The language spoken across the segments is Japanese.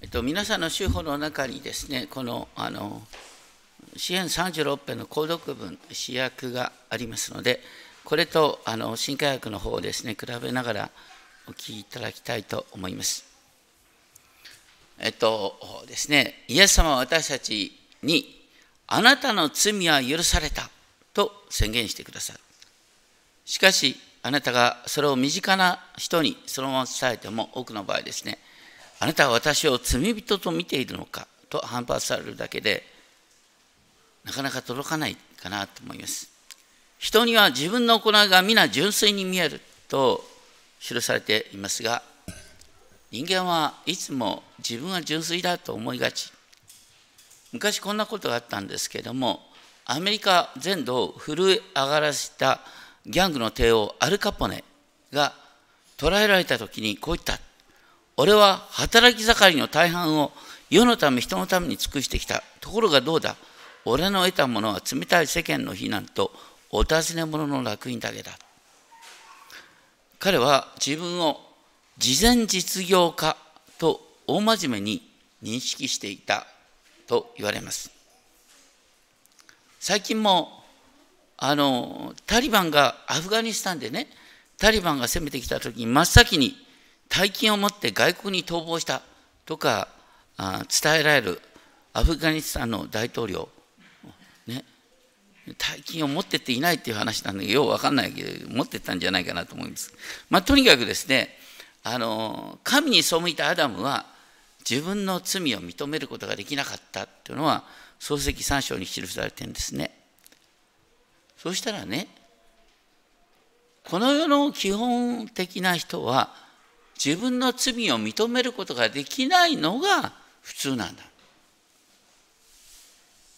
えっと、皆さんの手法の中にですね、このあの支援36編の購読文、試訳がありますので、これとあの新科学の方をですね、比べながらお聞きいただきたいと思います。えっとですね、イエス様は私たちに、あなたの罪は許されたと宣言してくださる。しかし、あなたがそれを身近な人にそのまま伝えても、多くの場合ですね、あなたは私を罪人と見ているのかと反発されるだけで、なかなか届かないかなと思います。人には自分の行いが皆純粋に見えると記されていますが、人間はいつも自分は純粋だと思いがち。昔こんなことがあったんですけれども、アメリカ全土を震え上がらせたギャングの帝王アルカポネが捕らえられた時にこう言った。俺は働き盛りの大半を世のため人のために尽くしてきた。ところがどうだ？俺の得たものは冷たい世間の非難とお尋ね者の楽印だけだ。彼は自分を事前実業家と大真面目に認識していたと言われます。最近もあのタリバンがアフガニスタンでねタリバンが攻めてきた時に真っ先に大金を持って外国に逃亡したとか伝えられるアフガニスタンの大統領、ね、大金を持ってっていないっていう話なんだけどよう分かんないけど持ってったんじゃないかなと思います。まあ、とにかくですねあの神に背いたアダムは自分の罪を認めることができなかったというのは漱石3章に記されてるんですね。そうしたらねこの世の基本的な人は自分の罪を認めることができないのが普通なんだ。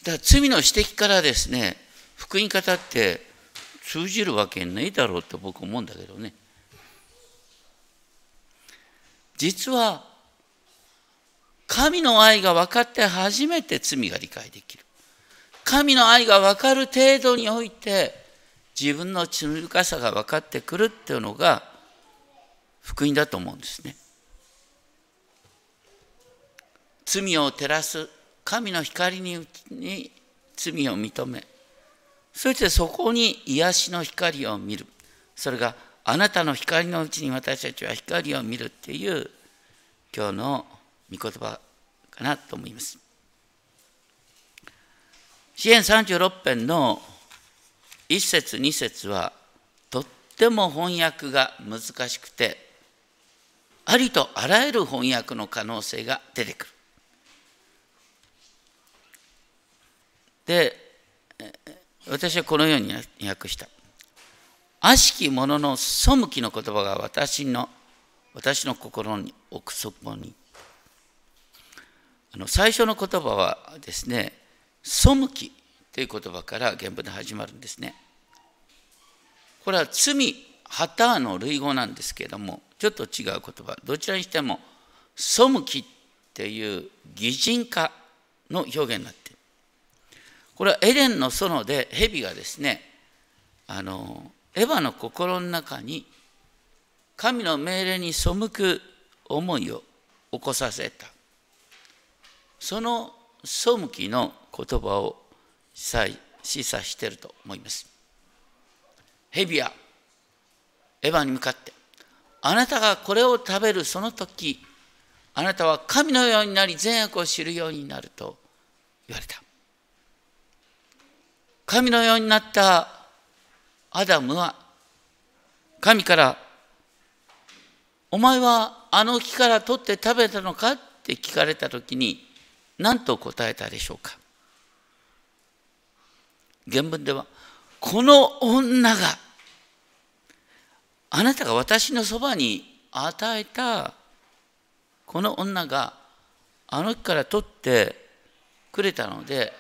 だから罪の指摘からですね、福音方って通じるわけないだろうって僕思うんだけどね。実は神の愛が分かって初めて罪が理解できる。神の愛が分かる程度において自分の罪深さが分かってくるっていうのが福音だと思うんですね。罪を照らす神の光にに罪を認めそしてそこに癒しの光を見るそれがあなたの光のうちに私たちは光を見るっていう今日の御言葉かなと思います。支援36編の1節2節はとっても翻訳が難しくてありとあらゆる翻訳の可能性が出てくる。で私はこのように訳した。悪しき者の背きの言葉が私の私の心に奥底に。あの最初の言葉はですね、背きという言葉から原文で始まるんですね。これは罪、ハターの類語なんですけれども、ちょっと違う言葉。どちらにしても背きっていう擬人化の表現になっている。これはエレンの園で蛇がですねあのエヴァの心の中に神の命令に背く思いを起こさせた。その背きの言葉を示唆していると思います。蛇はエヴァに向かってあなたがこれを食べるその時あなたは神のようになり善悪を知るようになると言われた神のようになったアダムは神から「お前はあの木から取って食べたのか?」って聞かれた時に何と答えたでしょうか原文ではこの女があなたが私のそばに与えたこの女があの日から取ってくれたので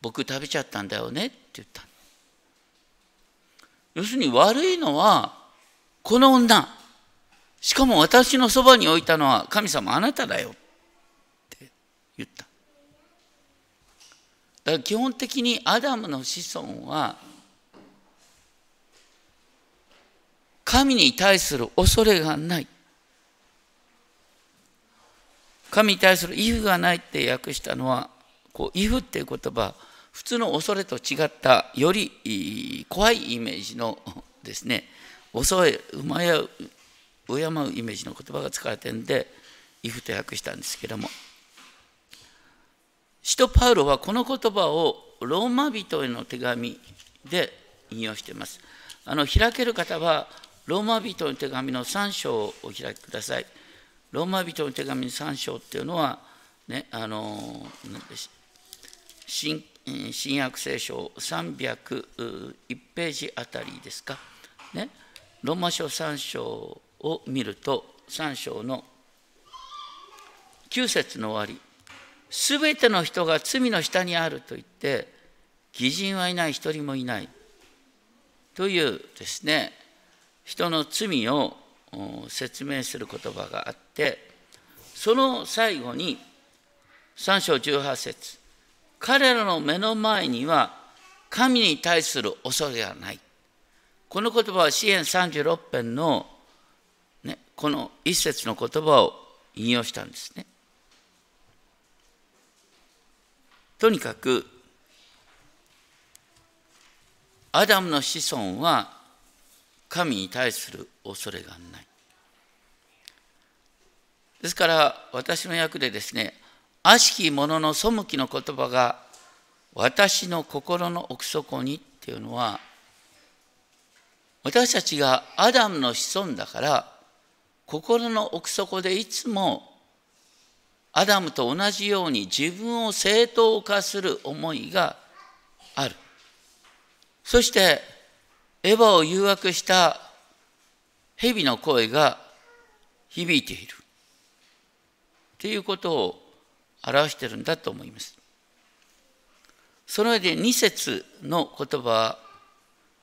僕食べちゃったんだよねって言った。要するに悪いのはこの女。しかも私のそばに置いたのは神様あなただよって言った。だから基本的にアダムの子孫は神に対する恐れがない。神に対するイフがないって訳したのはこうイフっていう言葉普通の恐れと違ったより怖いイメージのですね恐れ馬や敬うイメージの言葉が使われてるんでイフと訳したんですけども。使徒パウロはこの言葉をローマ人への手紙で引用しています。あの開ける方はローマ人の手紙の3章をお開きください。ローマ人の手紙の3章っていうのはねあの新新約聖書301ページあたりですか？ねローマ書3章を見ると3章の9節の終わりすべての人が罪の下にあると言って義人はいない一人もいないというですね人の罪を説明する言葉があってその最後に3章18節彼らの目の前には神に対する恐れがないこの言葉は支援36編の、ね、この一節の言葉を引用したんですね。とにかくアダムの子孫は神に対する恐れがない。ですから私の役でですね悪しき者の背きの言葉が私の心の奥底にっていうのは私たちがアダムの子孫だから心の奥底でいつもアダムと同じように自分を正当化する思いがあるそしてエヴァを誘惑した蛇の声が響いている。っていうことを表してるんだと思います。その上で2節の言葉は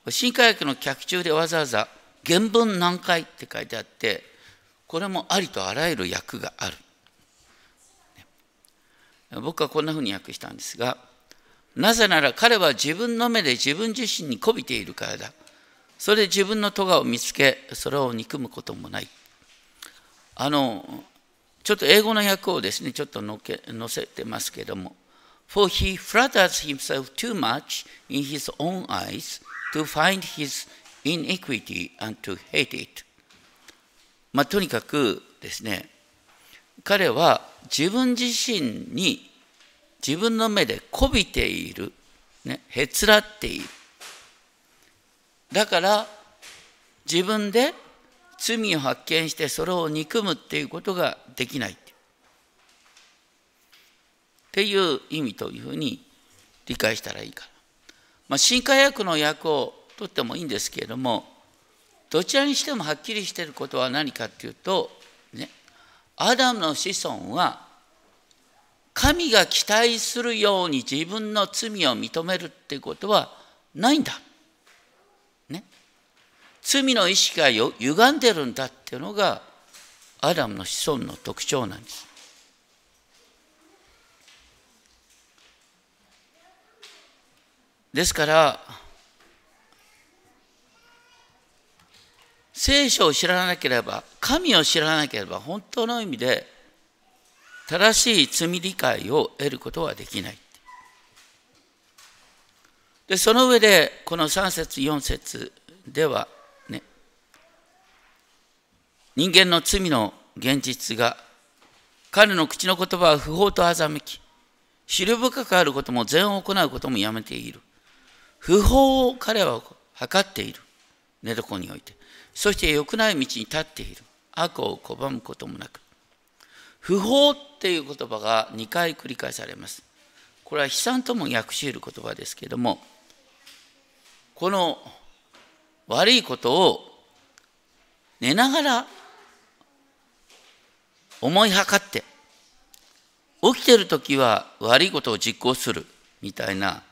新科学の脚中でわざわざ原文難解って書いてあってこれもありとあらゆる訳がある。僕はこんなふうに訳したんですがなぜなら彼は自分の目で自分自身にこびているからだ。それで自分の咎を見つけそれを憎むこともないあのちょっと英語の訳をですねちょっと載せてますけども For he flatters himself too much in his own eyes to find his iniquity and to hate it. まあ、とにかくですね、彼は自分自身に自分の目でこびている、ね、へつらっている。だから自分で罪を発見してそれを憎むっていうことができないっていう意味というふうに理解したらいいかな。まあ、新化訳の訳を取ってもいいんですけれどもどちらにしてもはっきりしていることは何かっていうと、ね、アダムの子孫は神が期待するように自分の罪を認めるっていうことはないんだ。罪の意識が歪んでるんだっていうのがアダムの子孫の特徴なんです。ですから聖書を知らなければ神を知らなければ本当の意味で正しい罪理解を得ることはできない。でその上でこの3節4節では人間の罪の現実が彼の口の言葉は不法と欺き知る深くあることも善を行うこともやめている。不法を彼は測っている。寝床において。そして良くない道に立っている。悪を拒むこともなく。不法っていう言葉が2回繰り返されます。これは悲惨とも訳し得る言葉ですけれどもこの悪いことを寝ながら思いはかって起きてる時は悪いことを実行するみたいな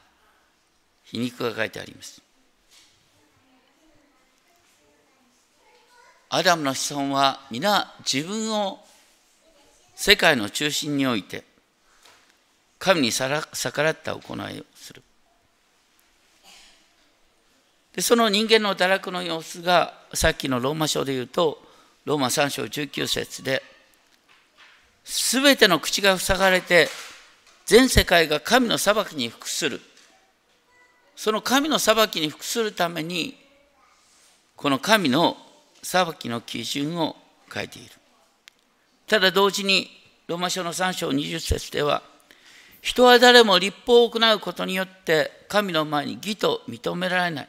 皮肉が書いてあります。アダムの子孫は皆自分を世界の中心において神に逆らった行いをする。でその人間の堕落の様子がさっきのローマ書で言うとローマ3章19節ですべての口が塞がれて、全世界が神の裁きに服する。その神の裁きに服するために、この神の裁きの基準を書いている。ただ同時に、ローマ書の3章20節では、人は誰も立法を行うことによって神の前に義と認められない。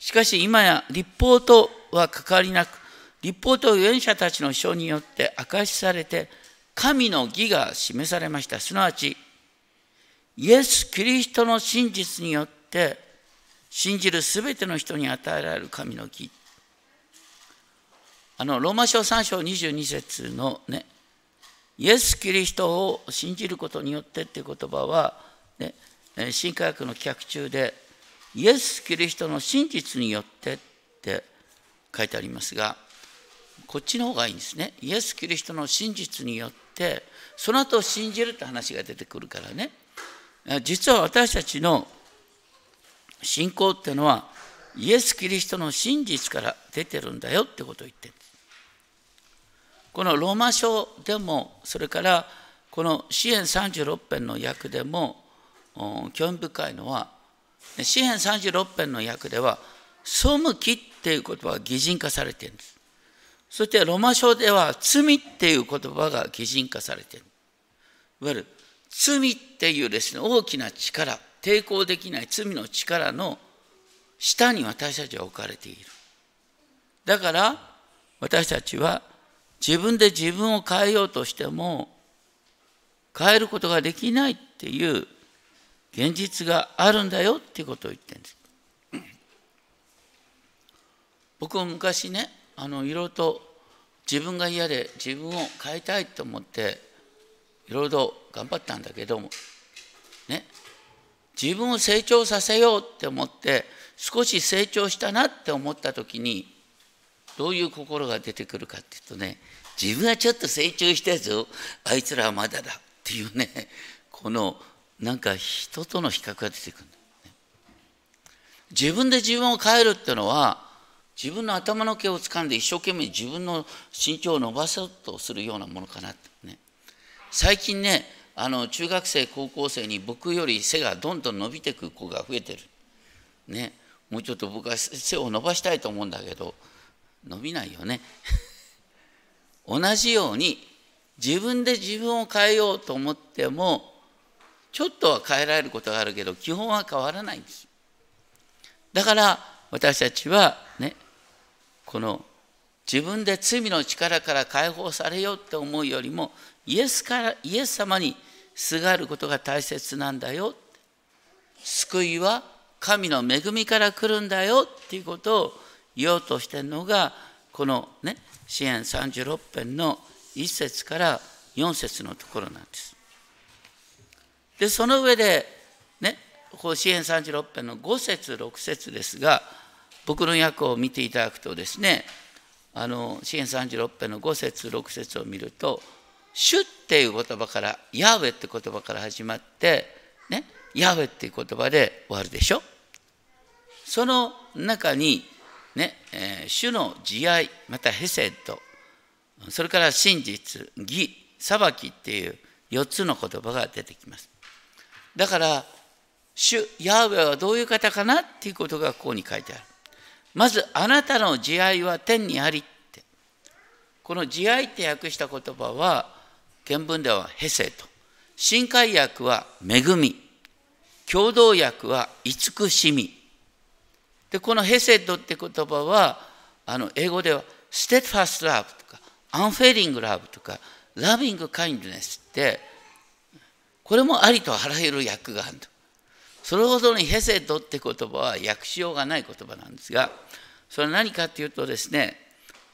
しかし今や立法とは関わりなく、立法と預言者たちの書によって明かしされて、神の義が示されました。すなわち、イエス・キリストの真実によって、信じるすべての人に与えられる神の義。あの、ローマ書3章22節のね、イエス・キリストを信じることによってっていう言葉は、ね、新科学の企画中で、イエス・キリストの真実によってって書いてありますが、こっちの方がいいんですね。イエス・キリストの真実によって、その後信じるって話が出てくるからね。実は私たちの信仰っていうのは、イエス・キリストの真実から出てるんだよってことを言ってるんです。このローマ書でも、それからこの支援36編の訳でも興味深いのは、詩篇36編の訳では、背きっていう言葉が擬人化されてるんです。そしてロマ書では罪っていう言葉が擬人化されている。いわゆる罪っていうですね、大きな力、抵抗できない罪の力の下に私たちは置かれている。だから私たちは自分で自分を変えようとしても変えることができないっていう現実があるんだよっていうことを言ってるんです。僕も昔ねあのいろいろと自分が嫌で自分を変えたいと思っていろいろと頑張ったんだけどもね。自分を成長させようって思って少し成長したなって思った時にどういう心が出てくるかっていうとね自分はちょっと成長したぞあいつらはまだだっていうねこのなんか人との比較が出てくる、ね、自分で自分を変えるっていうのは自分の頭の毛を掴んで一生懸命自分の身長を伸ばそうとするようなものかなってね。最近ねあの中学生高校生に僕より背がどんどん伸びてく子が増えてる。ね。もうちょっと僕は背を伸ばしたいと思うんだけど伸びないよね。同じように自分で自分を変えようと思ってもちょっとは変えられることがあるけど基本は変わらないんです。だから私たちはねこの自分で罪の力から解放されようって思うよりもイエスからイエス様にすがることが大切なんだよ救いは神の恵みから来るんだよっていうことを言おうとしてるのがこのね支援36編の1節から4節のところなんです。でその上でね支援36編の5節6節ですが僕の訳を見ていただくとですねあの支援36編の5節6節を見ると「主」っていう言葉から「ヤーウェ」って言葉から始まってねヤーウェっていう言葉で終わるでしょ。その中にね、えー、主の慈愛またヘセットそれから真実義裁きっていう4つの言葉が出てきます。だから主ヤーウェはどういう方かなっていうことがここに書いてある。まずあなたの慈愛は天にありって。この慈愛って訳した言葉は原文ではヘセと。新海訳は恵み。共同訳は慈しみ。でこのヘセドって言葉はあの英語ではステッファストラブとかアンフェリングラブとかラビングカインドネスってこれもありとあらゆる訳があるとそれほどにヘセドって言葉は訳しようがない言葉なんですがそれは何かっていうとですね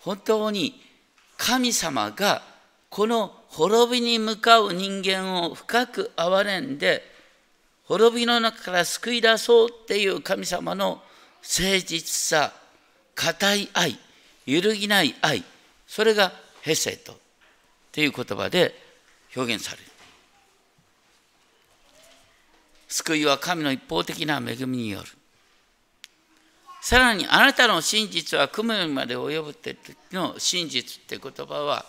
本当に神様がこの滅びに向かう人間を深く憐れんで滅びの中から救い出そうっていう神様の誠実さ固い愛揺るぎない愛それがヘセトっていう言葉で表現される。救いは神の一方的な恵みによる。さらに、あなたの真実は雲よりまで及ぶって時の真実って言葉は、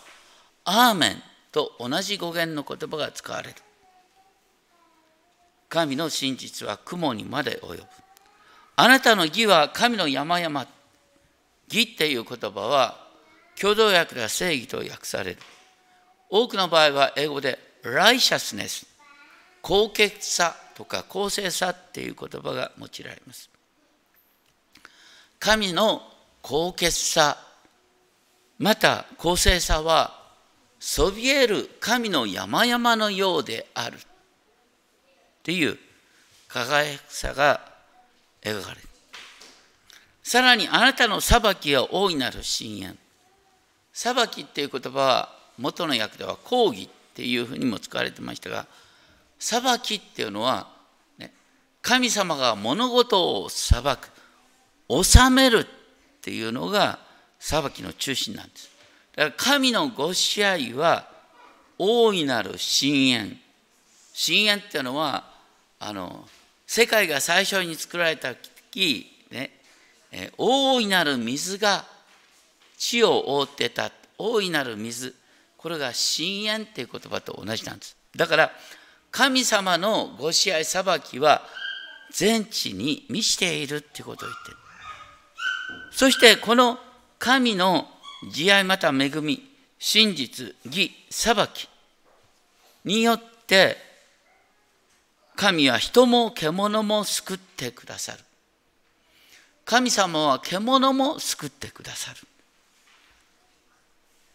アーメンと同じ語源の言葉が使われる。神の真実は雲にまで及ぶ。あなたの義は神の山々。義っていう言葉は共同訳では正義と訳される。多くの場合は英語で righteousness、高潔さとか公正さっていう言葉が用いられます。神の高潔さ、また公正さはそびえる神の山々のようであるっていう輝きさが描かれる。さらにあなたの裁きは大いなる深淵。裁きっていう言葉は元の訳では抗議っていうふうにも使われてましたが裁きっていうのは、ね、神様が物事を裁く治めるっていうのが裁きの中心なんです。だから神のご支配は大いなる深淵。深淵っていうのはあの世界が最初に作られた時、ね、大いなる水が地を覆ってた大いなる水これが深淵っていう言葉と同じなんですだから神様のご支配裁きは全地に満ちているってことを言ってる。そしてこの神の慈愛また恵み真実義裁きによって神は人も獣も救ってくださる。神様は獣も救ってくださる。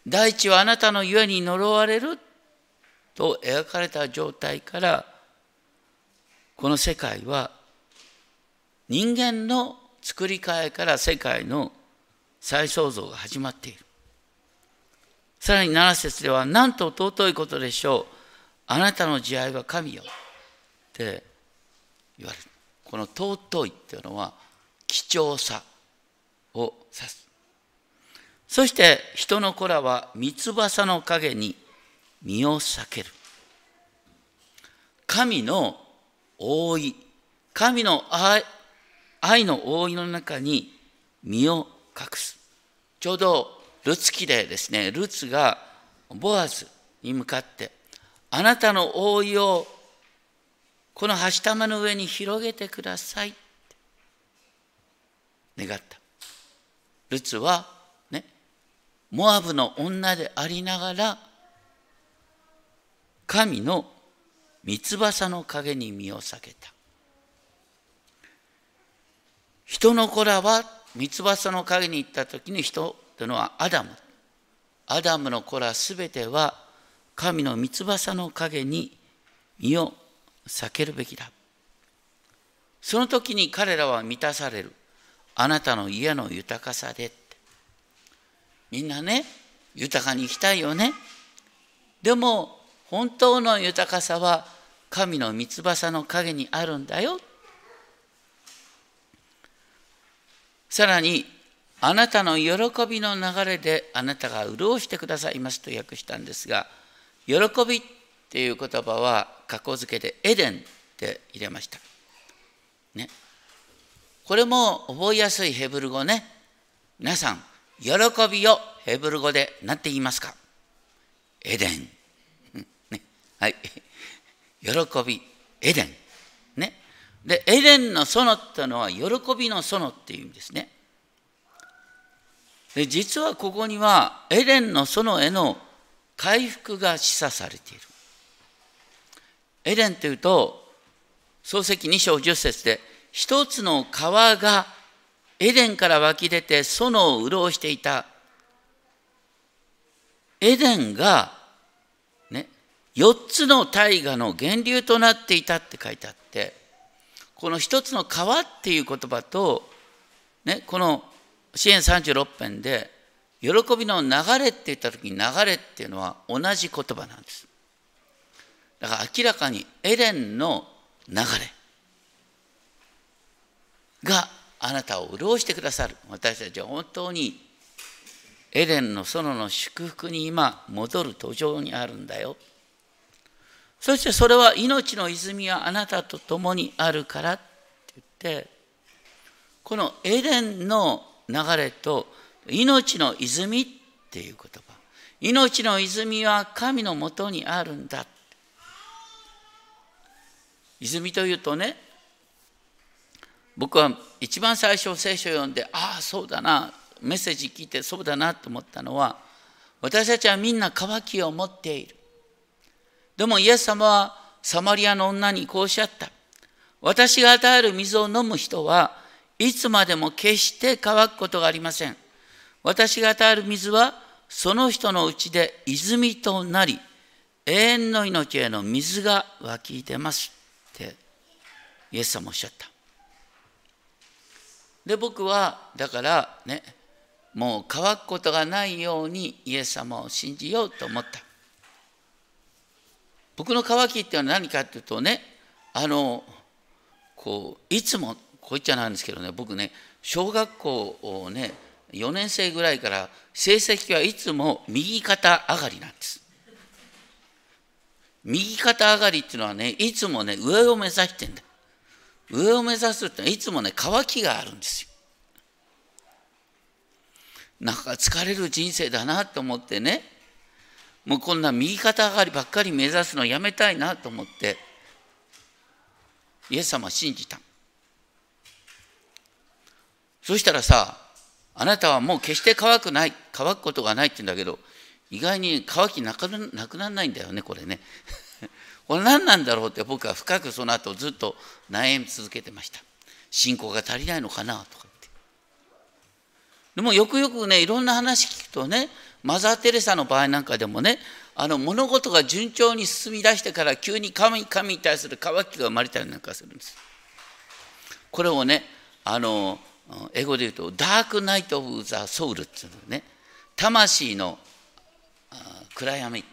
大地はあなたのゆえに呪われると描かれた状態からこの世界は人間の作り変えから世界の再創造が始まっている。さらに7節ではなんと尊いことでしょう。あなたの慈愛は神よって言われる。この尊いっていうのは貴重さを指す。そして人の子らは三翼の陰に身を避ける。神の覆い、神の愛愛の覆いの中に身を隠す。ちょうどルツ記でですね、ルツがボアズに向かって、あなたの覆いをこの橋玉の上に広げてください。願った。ルツはねモアブの女でありながら神の御翼の影に身を避けた。人の子らは御翼の影に行った時に人というのはアダム。アダムの子らすべては神の御翼の影に身を避けるべきだ。その時に彼らは満たされる。あなたの家の豊かさでって。みんなね豊かに生きたいよね。でも本当の豊かさは神の三翼の陰にあるんだよさらにあなたの喜びの流れであなたが潤してくださいますと訳したんですが喜びっていう言葉は格好付けでエデンって入れました。ね、これも覚えやすいヘブル語ね皆さん喜びをヘブル語で何て言いますか？エデン。はい。喜び、エデン。ね。で、エデンの園ってのは喜びの園っていう意味ですね。で、実はここにはエデンの園への回復が示唆されている。エデンというと、漱石2章10節で、一つの川がエデンから湧き出て園を潤していたエデンが4つの大河の源流となっていたって書いてあってこの一つの川っていう言葉と、ね、この支援36編で喜びの流れって言った時に流れっていうのは同じ言葉なんです。だから明らかにエデンの流れがあなたを潤してくださる。私たちは本当にエデンの園の祝福に今戻る途上にあるんだよ。そしてそれは命の泉はあなたと共にあるからって言ってこのエデンの流れと命の泉っていう言葉命の泉は神のもとにあるんだ。泉というとね、僕は一番最初聖書を読んで、ああ、そうだな、メッセージ聞いてそうだなと思ったのは、私たちはみんな渇きを持っている。でもイエス様はサマリアの女にこうおっしゃった。私が与える水を飲む人はいつまでも決して乾くことがありません。私が与える水はその人のうちで泉となり、永遠の命への水が湧き出ますってイエス様おっしゃった。で、僕はだからね、もう乾くことがないようにイエス様を信じようと思った。僕の渇きっていうのは何かっていうとね、あの、こう、いつも、こう言っちゃなんですけどね、僕ね、小学校をね、4年生ぐらいから成績はいつも右肩上がりなんです。右肩上がりっていうのはね、いつもね、上を目指してんだ。上を目指すっていつもね、渇きがあるんですよ。なんか疲れる人生だなと思ってね、もうこんな右肩上がりばっかり目指すのやめたいなと思って、イエス様信じた。そしたらさ、あなたはもう決して乾くない、乾くことがないって言うんだけど、意外に乾きなくなくならないんだよね、これね。これ何なんだろうって僕は深くその後ずっと悩み続けてました。信仰が足りないのかなとかって。でもよくよくね、いろんな話聞くとね、マザー・テレサの場合なんかでもね、あの物事が順調に進み出してから急に神神に対する渇きが生まれたりなんかするんです。これをね、あの英語で言うと、ダークナイト・オブ・ザ・ソウルっていうのね、魂の暗闇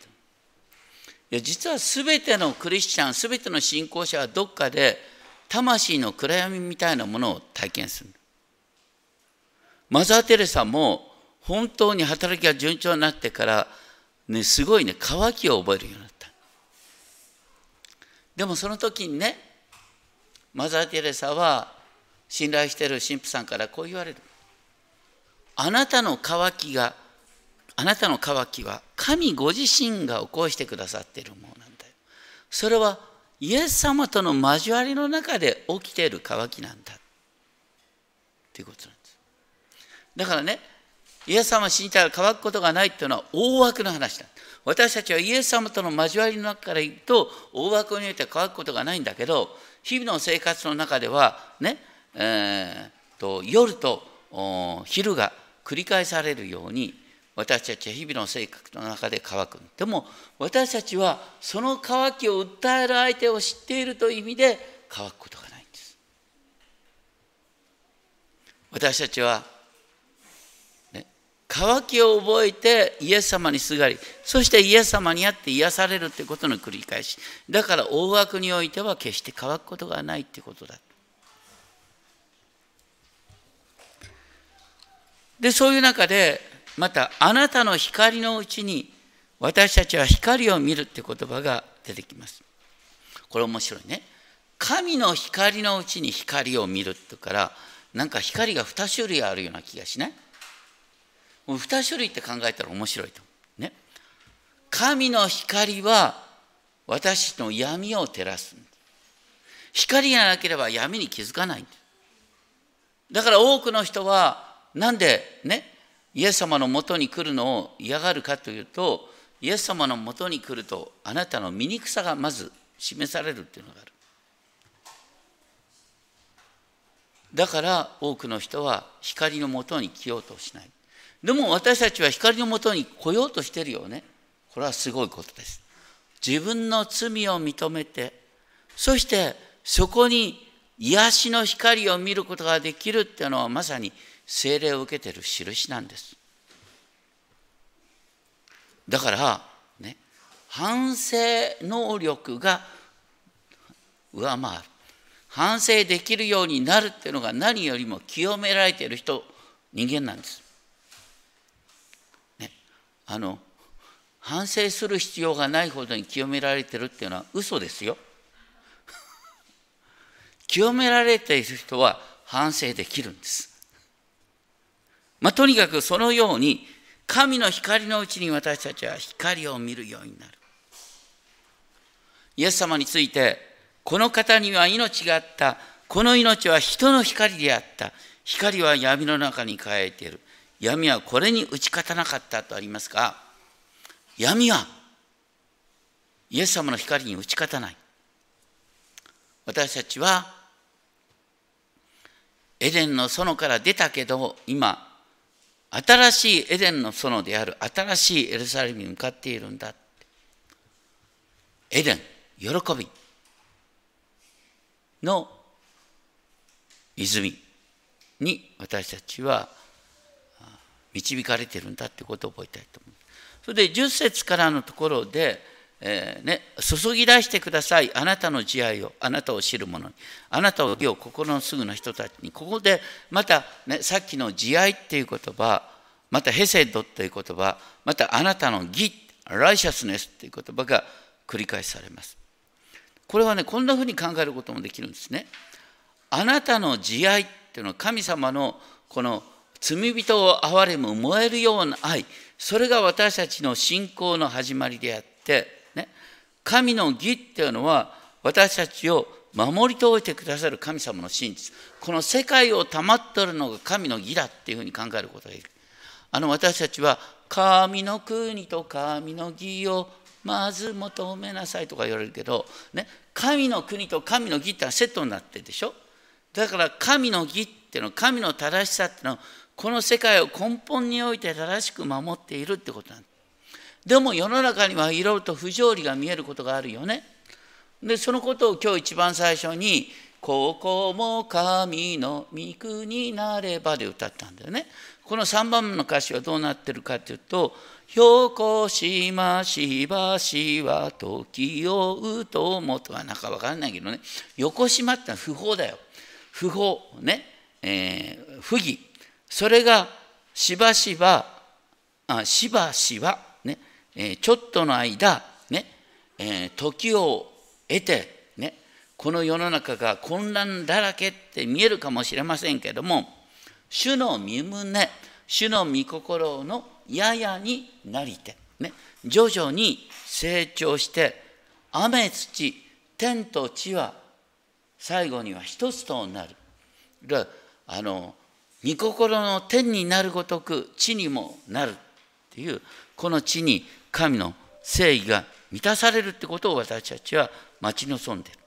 いや実は全てのクリスチャン、全ての信仰者はどっかで魂の暗闇みたいなものを体験する。マザー・テレサも本当に働きが順調になってから、ね、すごいね、渇きを覚えるようになった。でもその時にね、マザー・テレサは信頼している神父さんからこう言われる。あなたの渇きが、あなたの渇きは神ご自身が起こしてくださっているものなんだよ。それはイエス様との交わりの中で起きている渇きなんだ。ということなんです。だからね、イエス様を信じたら乾くことがないっていうのは大枠の話だ。私たちはイエス様との交わりの中から言うと大枠において乾くことがないんだけど日々の生活の中ではねえー、と夜と昼が繰り返されるように私たちは日々の生活の中で乾くでも私たちはその乾きを訴える相手を知っているという意味で乾くことがないんです私たちは、ね、乾きを覚えてイエス様にすがりそしてイエス様にあって癒されるということの繰り返しだから大枠においては決して乾くことがないということだで、そういう中で、また、あなたの光のうちに、私たちは光を見るって言葉が出てきます。これ面白いね。神の光のうちに光を見るってから、なんか光が2種類あるような気がしない？もう2種類って考えたら面白いと。ね。神の光は私の闇を照らす。光がなければ闇に気づかないだから多くの人はなんでね、イエス様のもとに来るのを嫌がるかというと、イエス様のもとに来ると、あなたの醜さがまず示されるっていうのがある。だから多くの人は光のもとに来ようとしない。でも私たちは光のもとに来ようとしてるよね。これはすごいことです。自分の罪を認めて、そしてそこに癒しの光を見ることができるっていうのはまさに精霊を受けてる印なんです。だから、ね、反省能力が上回る。反省できるようになるっていうのが何よりも清められている人、人間なんです。あの反省する必要がないほどに清められてるっていうのは嘘ですよ。清められている人は反省できるんです。まあ、とにかくそのように神の光のうちに私たちは光を見るようになる。イエス様について、この方には命があった。この命は人の光であった。光は闇の中に輝いている。闇はこれに打ち勝たなかったとありますが、闇はイエス様の光に打ち勝たない。私たちはエデンの園から出たけど今新しいエデンの園である新しいエルサレムに向かっているんだエデン喜びの泉に私たちは導かれてるんだってことを覚えたいと思います。それで10節からのところでえーね、注ぎ出してください。あなたの慈愛をあなたを知る者に。あなたを義を心のすぐの人たちに。ここでまた、ね、さっきの慈愛っていう言葉またヘセドっていう言葉またあなたの義ライシャスネスっていう言葉が繰り返されます。これはねこんなふうに考えることもできるんですね。あなたの慈愛っていうのは神様のこの罪人を憐れむ燃えるような愛。それが私たちの信仰の始まりであって神の義っていうのは私たちを守り通してくださる神様の真実。この世界を保ってるのが神の義だっていうふうに考えることがいる。あの私たちは神の国と神の義をまず求めなさいとか言われるけど、ね、神の国と神の義ってのはセットになってるでしょ。だから神の義っていうのは神の正しさっていうのはこの世界を根本において正しく守っているってことなんでも世の中にはいろいろと不条理が見えることがあるよね。でそのことを今日一番最初に「ここも神の御国なれば」で歌ったんだよね。この3番目の歌詞はどうなってるかというと「よこしましばしは時をうとも」とはなんか分かんないけどね「よこしま」ってのは不法だよ。不法ね、えー、不義それがしばしばあしばしばえちょっとの間、ねえ時を得て、ね、この世の中が混乱だらけって見えるかもしれませんけども主の身胸主の御心のややになりて、ね、徐々に成長して雨土天と地は最後には一つとなる。あの御心の天になるごとく地にもなるっていうこの地に神の誠意が満たされるってことを私たちは待ち望んでる、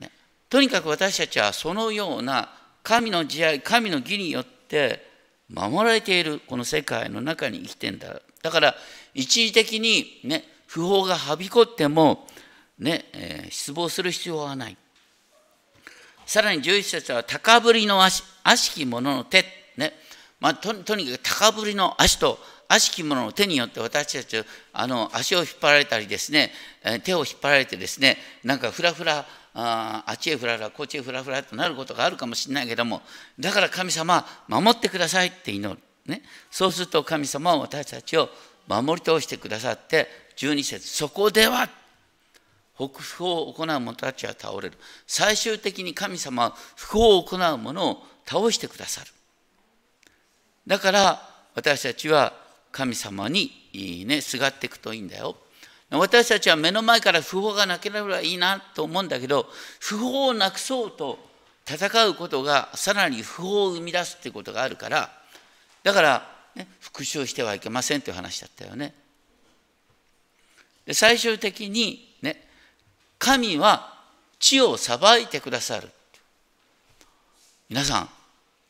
ね、とにかく私たちはそのような神の慈愛神の義によって守られているこの世界の中に生きてんだ。だから一時的にね不法がはびこってもね、えー、失望する必要はない。さらに11節は高ぶりの足。悪しき者の手ね。まあ、とにかく高ぶりの足と悪しき者の手によって私たちあの足を引っ張られたりですね手を引っ張られてですねなんかふらふらあっちへふらふらこっちへふらふらとなることがあるかもしれないけどもだから神様守ってくださいって祈る、ね、そうすると神様は私たちを守り通してくださって12節そこでは北福を行う者たちは倒れる。最終的に神様は不法を行う者を倒してくださるだから私たちは神様にね、すがっていくといいんだよ。私たちは目の前から不法がなければいいなと思うんだけど、不法をなくそうと戦うことがさらに不法を生み出すっていうことがあるから、だから、ね、復讐してはいけませんという話だったよね。で最終的に、ね、神は地を裁いてくださる。皆さん、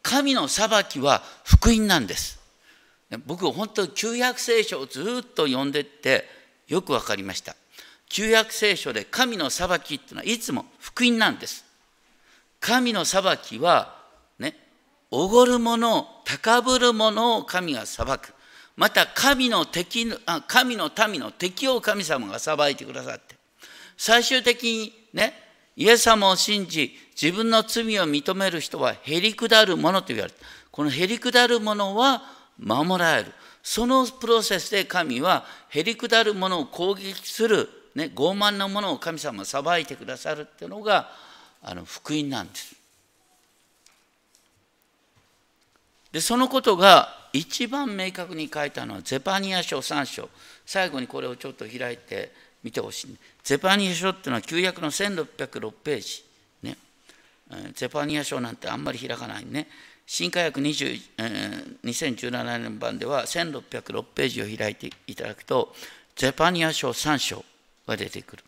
神の裁きは福音なんです。僕本当旧約聖書をずっと読んでってよく分かりました。旧約聖書で神の裁きっていうのはいつも福音なんです。神の裁きはねおごる者高ぶる者を神が裁く。また神の敵あ神の民の敵を神様が裁いてくださって。最終的にねイエス様を信じ自分の罪を認める人はへりくだる者と言われてこのへりくだる者は守られる。そのプロセスで神はへりくだるものを攻撃する、ね、傲慢なものを神様が裁いてくださるっていうのがあの福音なんです。でそのことが一番明確に書いたのはゼパニア書3章。最後にこれをちょっと開いて見てほしい。ゼパニア書っていうのは旧約の1606ページ。ね。ゼパニア書なんてあんまり開かないね。新科学20、えー、2017年版では1606ページを開いていただくとゼパニア書3章が出てくる。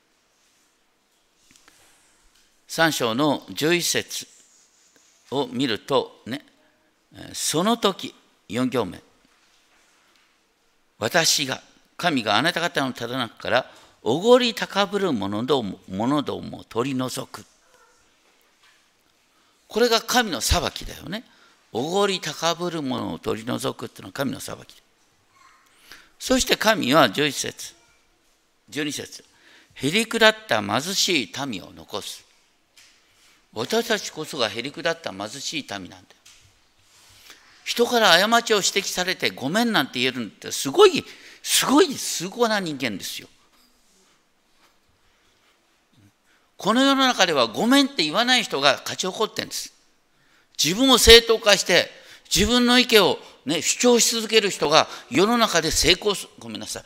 3章の11節を見るとねその時4行目。私が神があなた方のただ中からおごり高ぶる者ども者どもを取り除く。これが神の裁きだよね。おごり高ぶる者を取り除くっていうのは神の裁き。そして神は11節12節へりくだった貧しい民を残す。私たちこそがへりくだった貧しい民なんだよ。人から過ちを指摘されてごめんなんて言えるんってすごいすごいすごな人間ですよ。この世の中ではごめんって言わない人が勝ち誇ってんです。自分を正当化して自分の意見を、ね、主張し続ける人が世の中で成功すごめんなさい。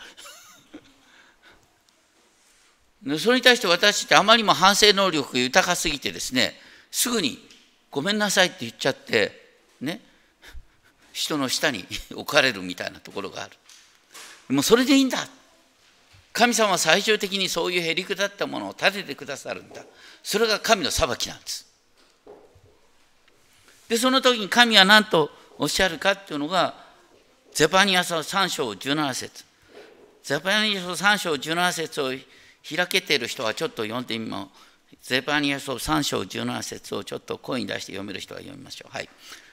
それに対して私ってあまりにも反省能力が豊かすぎてですねすぐに「ごめんなさい」って言っちゃってね人の下に置かれるみたいなところがある。もうそれでいいんだ神様は最終的にそういうへりくだったものを立ててくださるんだそれが神の裁きなんですでその時に神は何とおっしゃるかっていうのがゼパニア書3章17節ゼパニア書3章17節を開けている人はちょっと読んでみまゼパニア書3章17節をちょっと声に出して読める人は読みましょう。はい。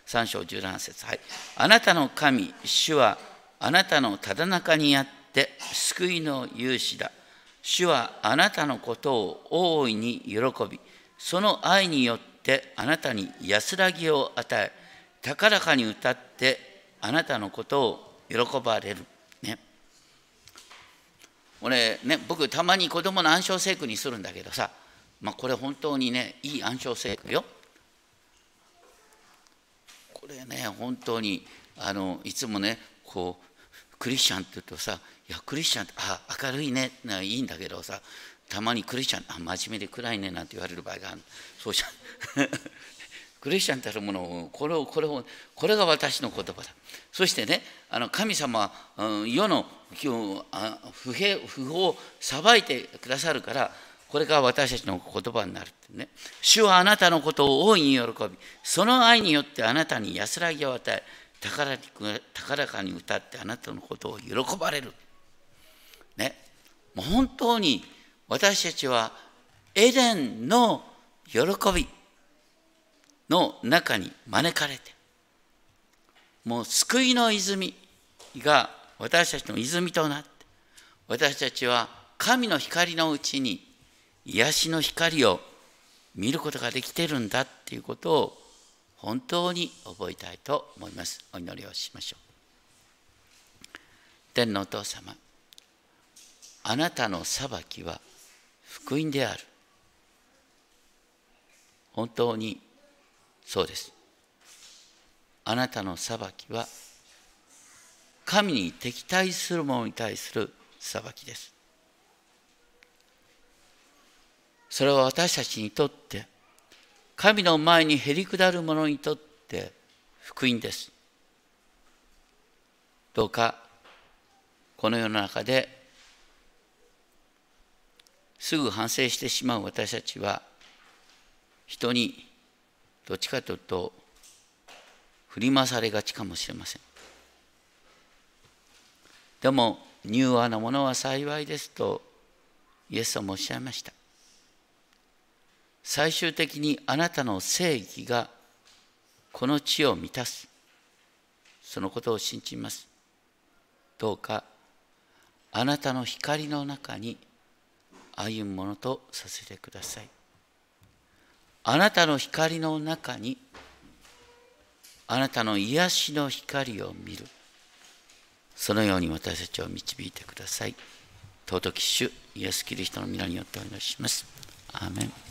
3章17節はい。あなたの神、主はあなたのただ中にあって救いの勇士だ。主はあなたのことを大いに喜び、その愛によってあなたに安らぎを与え、高らかに歌ってあなたのことを喜ばれる。ね。俺ね、僕たまに子供の暗唱聖句にするんだけどさ、まあ、これ本当にね、いい暗唱聖句よ。これね、本当にあのいつもね、こう、クリスチャンって言うとさ、いや、クリスチャンって、あ、明るいね、いいんだけどさ、たまにクリスチャン、あ、真面目で暗いねなんて言われる場合がある。そうじゃん。クリスチャンたるものをこれをこれをこれが私の言葉だそしてねあの神様は世の不平不法を裁いてくださるからこれが私たちの言葉になるってね主はあなたのことを大いに喜びその愛によってあなたに安らぎを与え高ら高らかに歌ってあなたのことを喜ばれる。ね。もう本当に私たちはエデンの喜びの中に招かれてもう救いの泉が私たちの泉となって私たちは神の光のうちに癒しの光を見ることができてるんだっていうことを本当に覚えたいと思います。お祈りをしましょう。天のお父様あなたの裁きは福音である。本当にそうです。あなたの裁きは神に敵対する者に対する裁きです。それは私たちにとって神の前にへりくだる者にとって福音です。どうかこの世の中ですぐ反省してしまう私たちは人にどっちかというと振り回されがちかもしれません。でも柔和なものは幸いですとイエス様おっしゃいました。最終的にあなたの正義がこの地を満たす。そのことを信じます。どうかあなたの光の中に歩むものとさせてください。あなたの光の中にあなたの癒しの光を見る。そのように私たちを導いてください。尊き主イエス・キリストの皆によってお祈りします。アーメン。